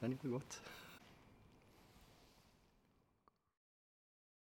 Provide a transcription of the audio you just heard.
Den var godt.